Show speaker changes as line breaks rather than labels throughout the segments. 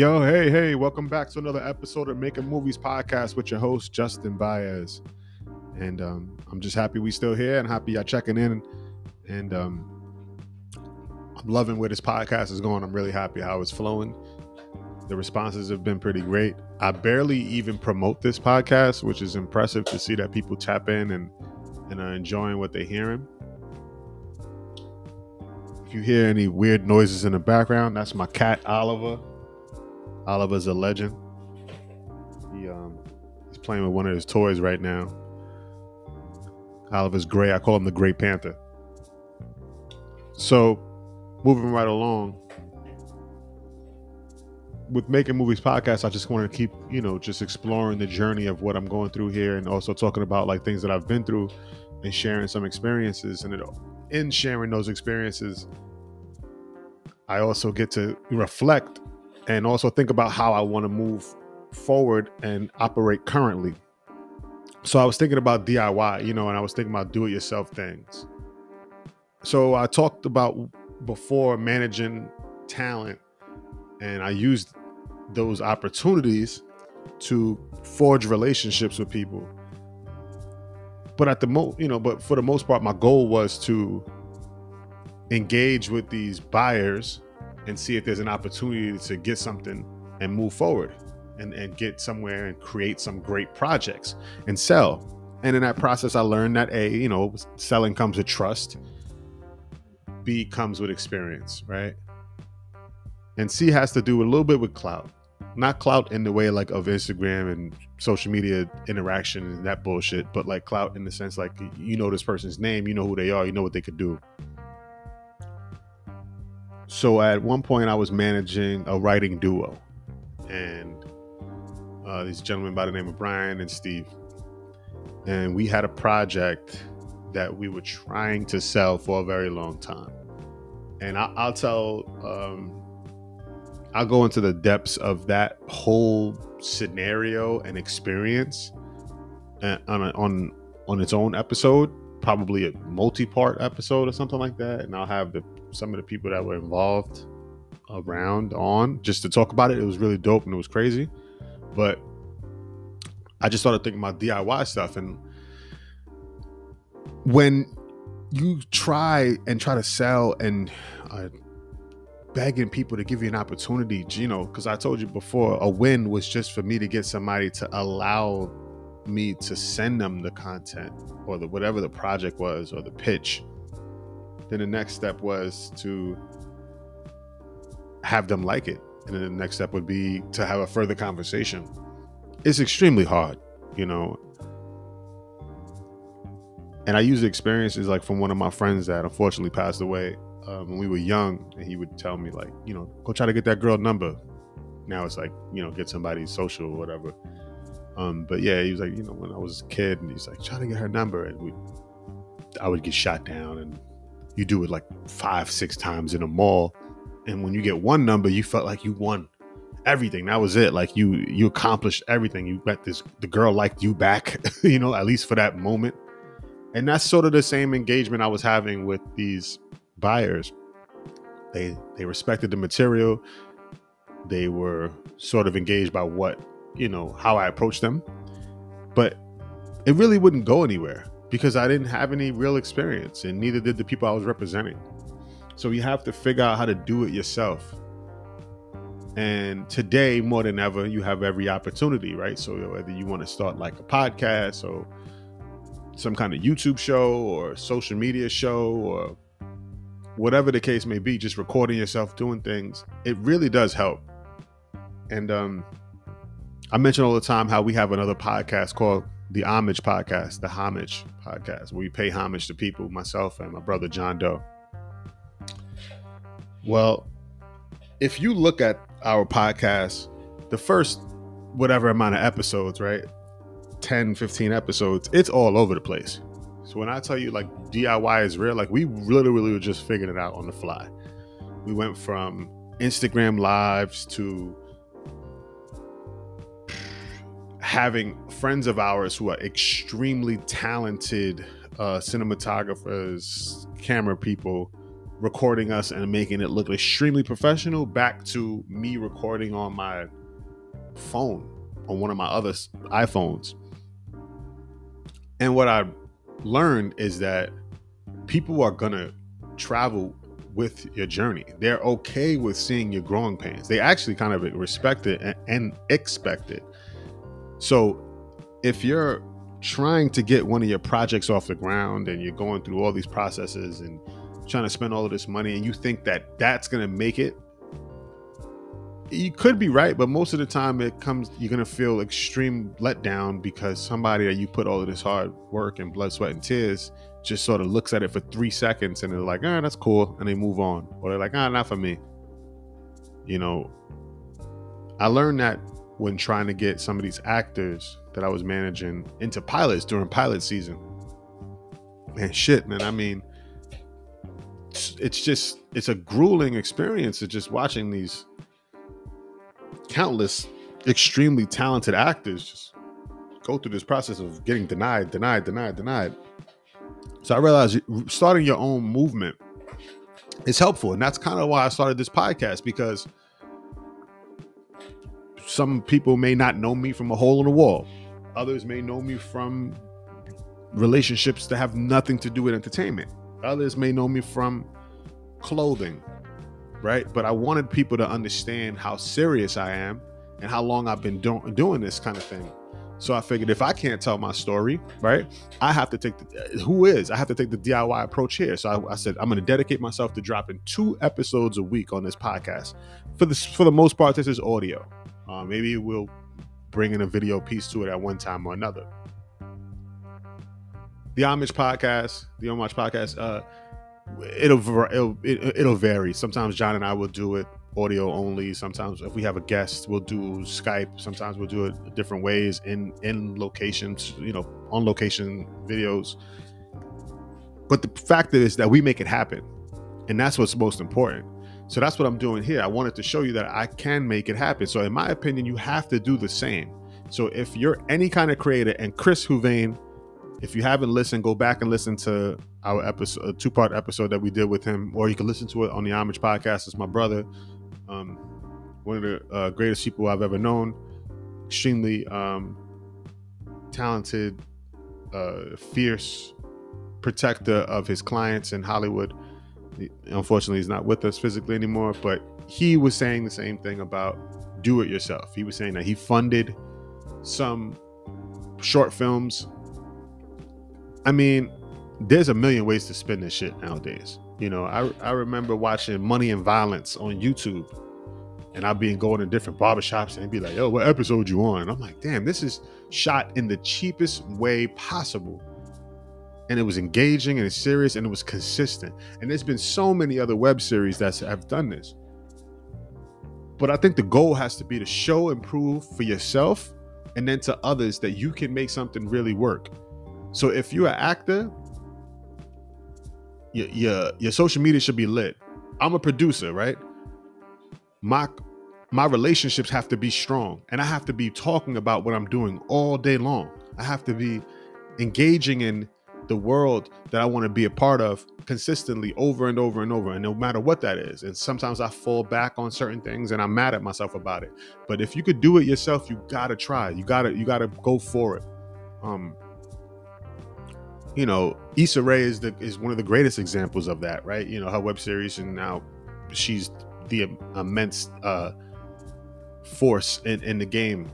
Yo, hey, hey, welcome back to another episode of Making Movies Podcast with your host, Justin Baez. And um, I'm just happy we still here and happy y'all checking in. And um, I'm loving where this podcast is going. I'm really happy how it's flowing. The responses have been pretty great. I barely even promote this podcast, which is impressive to see that people tap in and, and are enjoying what they're hearing. If you hear any weird noises in the background, that's my cat Oliver. Oliver's a legend. He um he's playing with one of his toys right now. Oliver's gray. I call him the Gray Panther. So, moving right along with making movies podcast, I just want to keep, you know, just exploring the journey of what I'm going through here and also talking about like things that I've been through and sharing some experiences and it, in sharing those experiences I also get to reflect and also think about how I want to move forward and operate currently. So I was thinking about DIY, you know, and I was thinking about do it yourself things. So I talked about before managing talent, and I used those opportunities to forge relationships with people. But at the most, you know, but for the most part, my goal was to engage with these buyers and see if there's an opportunity to get something and move forward and, and get somewhere and create some great projects and sell. And in that process, I learned that A, you know, selling comes with trust, B comes with experience, right? And C has to do a little bit with clout. Not clout in the way like of Instagram and social media interaction and that bullshit, but like clout in the sense like you know this person's name, you know who they are, you know what they could do. So at one point, I was managing a writing duo, and uh, these gentlemen by the name of Brian and Steve, and we had a project that we were trying to sell for a very long time. And I, will tell, um, I'll go into the depths of that whole scenario and experience uh, on a, on on its own episode, probably a multi-part episode or something like that. And I'll have the some of the people that were involved around on just to talk about it. It was really dope and it was crazy. But I just started thinking about DIY stuff and when you try and try to sell and uh, begging people to give you an opportunity, you know, because I told you before, a win was just for me to get somebody to allow me to send them the content or the whatever the project was or the pitch then the next step was to have them like it. And then the next step would be to have a further conversation. It's extremely hard, you know. And I use experiences like from one of my friends that unfortunately passed away um, when we were young. And he would tell me, like, you know, go try to get that girl number. Now it's like, you know, get somebody's social or whatever. Um, but yeah, he was like, you know, when I was a kid, and he's like, try to get her number, and we, I would get shot down, and you do it like five, six times in a mall. And when you get one number, you felt like you won everything. That was it. Like you you accomplished everything. You met this the girl liked you back, you know, at least for that moment. And that's sort of the same engagement I was having with these buyers. They they respected the material. They were sort of engaged by what, you know, how I approached them. But it really wouldn't go anywhere because I didn't have any real experience and neither did the people I was representing. So you have to figure out how to do it yourself. And today, more than ever, you have every opportunity, right? So whether you want to start like a podcast or some kind of YouTube show or social media show or whatever the case may be, just recording yourself doing things, it really does help. And um, I mention all the time how we have another podcast called the Homage podcast, the Homage podcast, where we pay homage to people, myself and my brother John Doe. Well, if you look at our podcast, the first whatever amount of episodes, right? 10, 15 episodes, it's all over the place. So when I tell you like DIY is real, like we literally were just figuring it out on the fly. We went from Instagram lives to having friends of ours who are extremely talented uh, cinematographers, camera people, recording us and making it look extremely professional back to me recording on my phone on one of my other iPhones. And what I learned is that people are going to travel with your journey. They're okay with seeing your growing pains. They actually kind of respect it and, and expect it. So if you're trying to get one of your projects off the ground and you're going through all these processes and trying to spend all of this money and you think that that's going to make it you could be right but most of the time it comes you're going to feel extreme letdown because somebody that you put all of this hard work and blood sweat and tears just sort of looks at it for three seconds and they're like ah that's cool and they move on. Or they're like ah not for me. You know i learned that when trying to get some of these actors that I was managing into pilots during pilot season. Man, shit, man. I mean, it's just it's a grueling experience of just watching these countless extremely talented actors just go through this process of getting denied, denied, denied, denied. So I realized starting your own movement is helpful, and that's kind of why I started this podcast because some people may not know me from a hole in the wall. Others may know me from relationships that have nothing to do with entertainment. Others may know me from clothing, right? But I wanted people to understand how serious I am and how long I've been do- doing this kind of thing. So I figured if I can't tell my story, right, I have to take the uh, who is I have to take the DIY approach here. So I, I said I'm going to dedicate myself to dropping two episodes a week on this podcast. For this, for the most part, this is audio. Uh, maybe we'll bring in a video piece to it at one time or another. The Homage podcast, the Homage podcast, uh, it'll it'll it'll vary. Sometimes John and I will do it audio only. Sometimes if we have a guest, we'll do Skype. Sometimes we'll do it different ways in in locations, you know, on location videos. But the fact is that we make it happen, and that's what's most important. So that's what I'm doing here. I wanted to show you that I can make it happen. So in my opinion, you have to do the same. So if you're any kind of creator, and Chris Huvain, if you haven't listened, go back and listen to our episode, two part episode that we did with him, or you can listen to it on the Homage podcast. It's my brother, um, one of the uh, greatest people I've ever known, extremely um, talented, uh, fierce protector of his clients in Hollywood unfortunately he's not with us physically anymore but he was saying the same thing about do it yourself he was saying that he funded some short films. I mean there's a million ways to spend this shit nowadays. You know i, I remember watching money and violence on youtube and I'd be going to different barbershops and be like, yo, what episode you on? I'm like, damn, this is shot in the cheapest way possible and it was engaging and it's serious and it was consistent. And there's been so many other web series that have done this. But I think the goal has to be to show and prove for yourself and then to others that you can make something really work. So if you're an actor, your, your, your social media should be lit. I'm a producer, right? My my relationships have to be strong and I have to be talking about what I'm doing all day long. I have to be engaging in the world that I want to be a part of consistently over and over and over, and no matter what that is. And sometimes I fall back on certain things and I'm mad at myself about it. But if you could do it yourself, you gotta try. You gotta you gotta go for it. Um, you know, Issa Rae is the is one of the greatest examples of that, right? You know, her web series and now she's the immense uh force in, in the game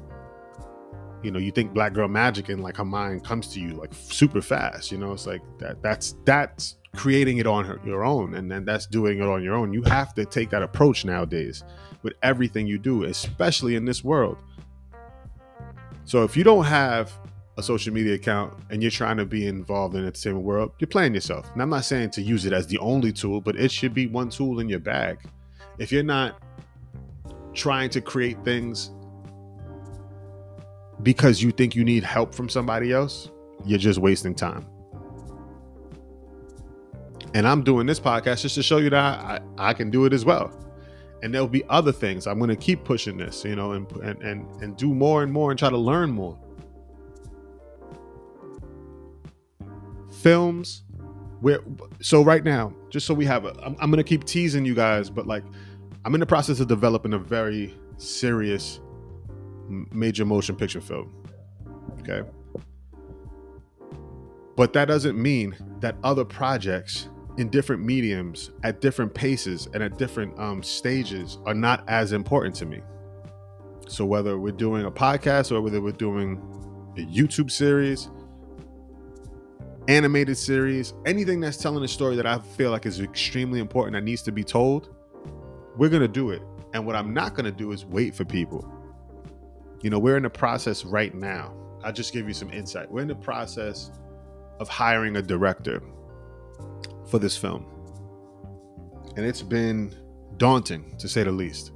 you know you think black girl magic and like her mind comes to you like super fast you know? It's like that that's that's creating it on her, your own and then that's doing it on your own. You have to take that approach nowadays with everything you do especially in this world. So if you don't have a social media account and you're trying to be involved in the entertainment world you're playing yourself. And i'm not saying to use it as the only tool but it should be one tool in your bag. If you're not trying to create things because you think you need help from somebody else, you're just wasting time. And I'm doing this podcast just to show you that I, I can do it as well. And there'll be other things. I'm going to keep pushing this, you know, and, and and and do more and more and try to learn more. Films, we're so right now, just so we have a, I'm, I'm gonna keep teasing you guys, but like, I'm in the process of developing a very serious major motion picture film. Okay. But that doesn't mean that other projects in different mediums at different paces and at different um, stages are not as important to me. So whether we're doing a podcast or whether we're doing a YouTube series, animated series, anything that's telling a story that I feel like is extremely important that needs to be told, we're gonna do it. And what I'm not gonna do is wait for people. You know, we're in the process right now. I'll just give you some insight. We're in the process of hiring a director for this film. And it's been daunting to say the least.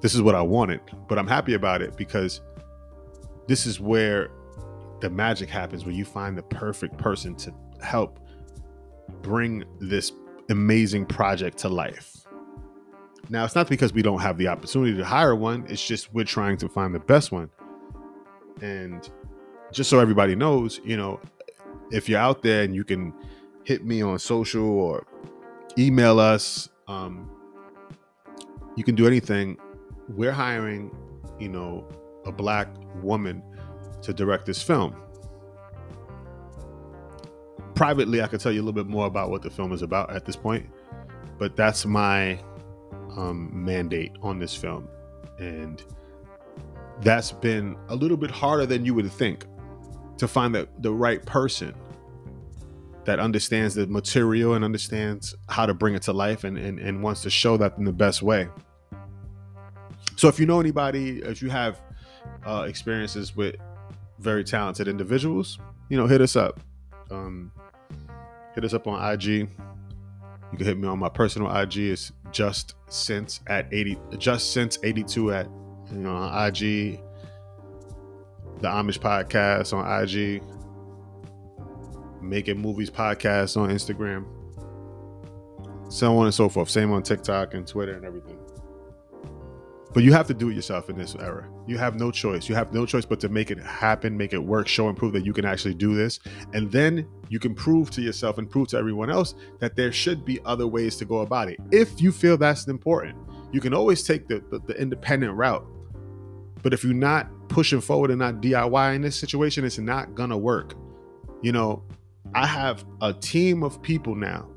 This is what I wanted, but I'm happy about it because this is where the magic happens when you find the perfect person to help bring this amazing project to life. Now, it's not because we don't have the opportunity to hire one, it's just we're trying to find the best one. And just so everybody knows, you know, if you're out there and you can hit me on social or email us, um, you can do anything. We're hiring, you know, a black woman to direct this film. Privately, I could tell you a little bit more about what the film is about at this point, but that's my um, mandate on this film. And that's been a little bit harder than you would think to find the, the right person that understands the material and understands how to bring it to life and, and, and wants to show that in the best way. So if you know anybody, if you have uh, experiences with very talented individuals, you know, hit us up. Um, hit us up on IG. You can hit me on my personal IG. It's just since at 80 just since 82 at you know on IG. The Homage podcast on IG. Making movies podcast on Instagram. So on and so forth. Same on TikTok and Twitter and everything. But you have to do it yourself in this era. You have no choice. You have no choice but to make it happen, make it work, show and prove that you can actually do this. And then you can prove to yourself and prove to everyone else that there should be other ways to go about it. If you feel that's important, you can always take the, the, the independent route. But if you're not pushing forward and not DIY in this situation, it's not gonna work. You know, I have a team of people now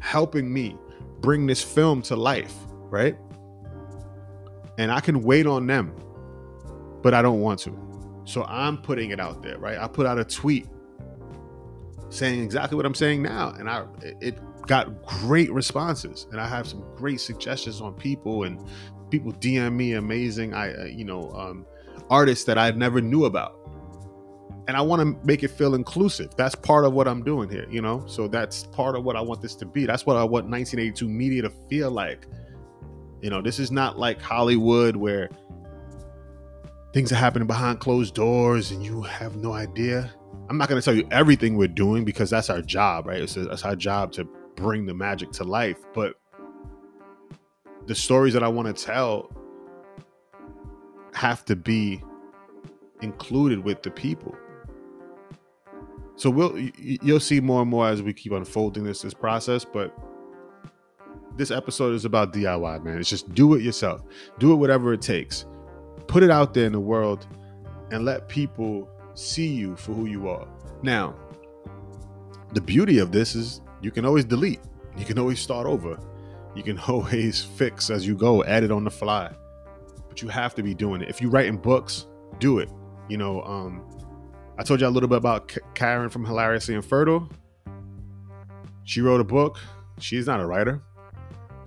helping me bring this film to life, right? And I can wait on them, but I don't want to. So I'm putting it out there, right? I put out a tweet saying exactly what I'm saying now, and I it got great responses, and I have some great suggestions on people, and people DM me amazing, I uh, you know um, artists that I never knew about, and I want to make it feel inclusive. That's part of what I'm doing here, you know. So that's part of what I want this to be. That's what I want 1982 media to feel like you know, this is not like Hollywood where things are happening behind closed doors and you have no idea. I'm not going to tell you everything we're doing because that's our job, right? It's, it's our job to bring the magic to life. But the stories that I want to tell have to be included with the people. So we'll you'll see more and more as we keep unfolding this this process, but this episode is about DIY, man. It's just do it yourself. Do it whatever it takes. Put it out there in the world and let people see you for who you are. Now, the beauty of this is you can always delete. You can always start over. You can always fix as you go, add it on the fly. But you have to be doing it. If you're writing books, do it. You know, um, I told you a little bit about K- Karen from Hilariously Infertile. She wrote a book. She's not a writer.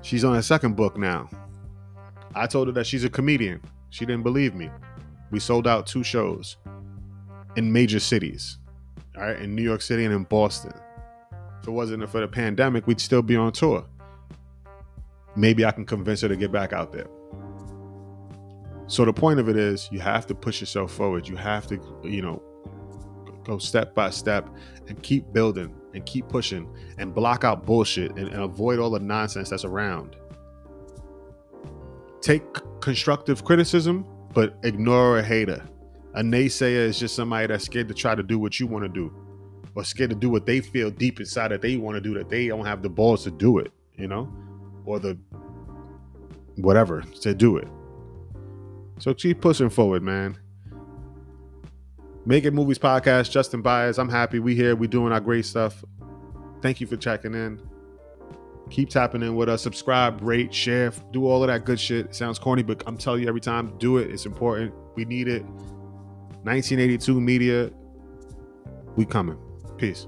She's on a second book now. I told her that she's a comedian. She didn't believe me. We sold out two shows in major cities, all right, in New York City and in Boston. If it wasn't for the pandemic, we'd still be on tour. Maybe I can convince her to get back out there. So the point of it is you have to push yourself forward. You have to, you know, go step by step and keep building and keep pushing and block out bullshit and, and avoid all the nonsense that's around. Take constructive criticism, but ignore a hater. A naysayer is just somebody that's scared to try to do what you want to do. or scared to do what they feel deep inside that they want to do that they don't have the balls to do it, you know, or the whatever to do it. So keep pushing forward, man. Making Movies podcast, Justin Baez. I'm happy we here. We doing our great stuff. Thank you for checking in. Keep tapping in with us. Subscribe, rate, share, do all of that good shit. It sounds corny, but I'm telling you every time, do it. It's important. We need it. 1982 media. We coming. Peace.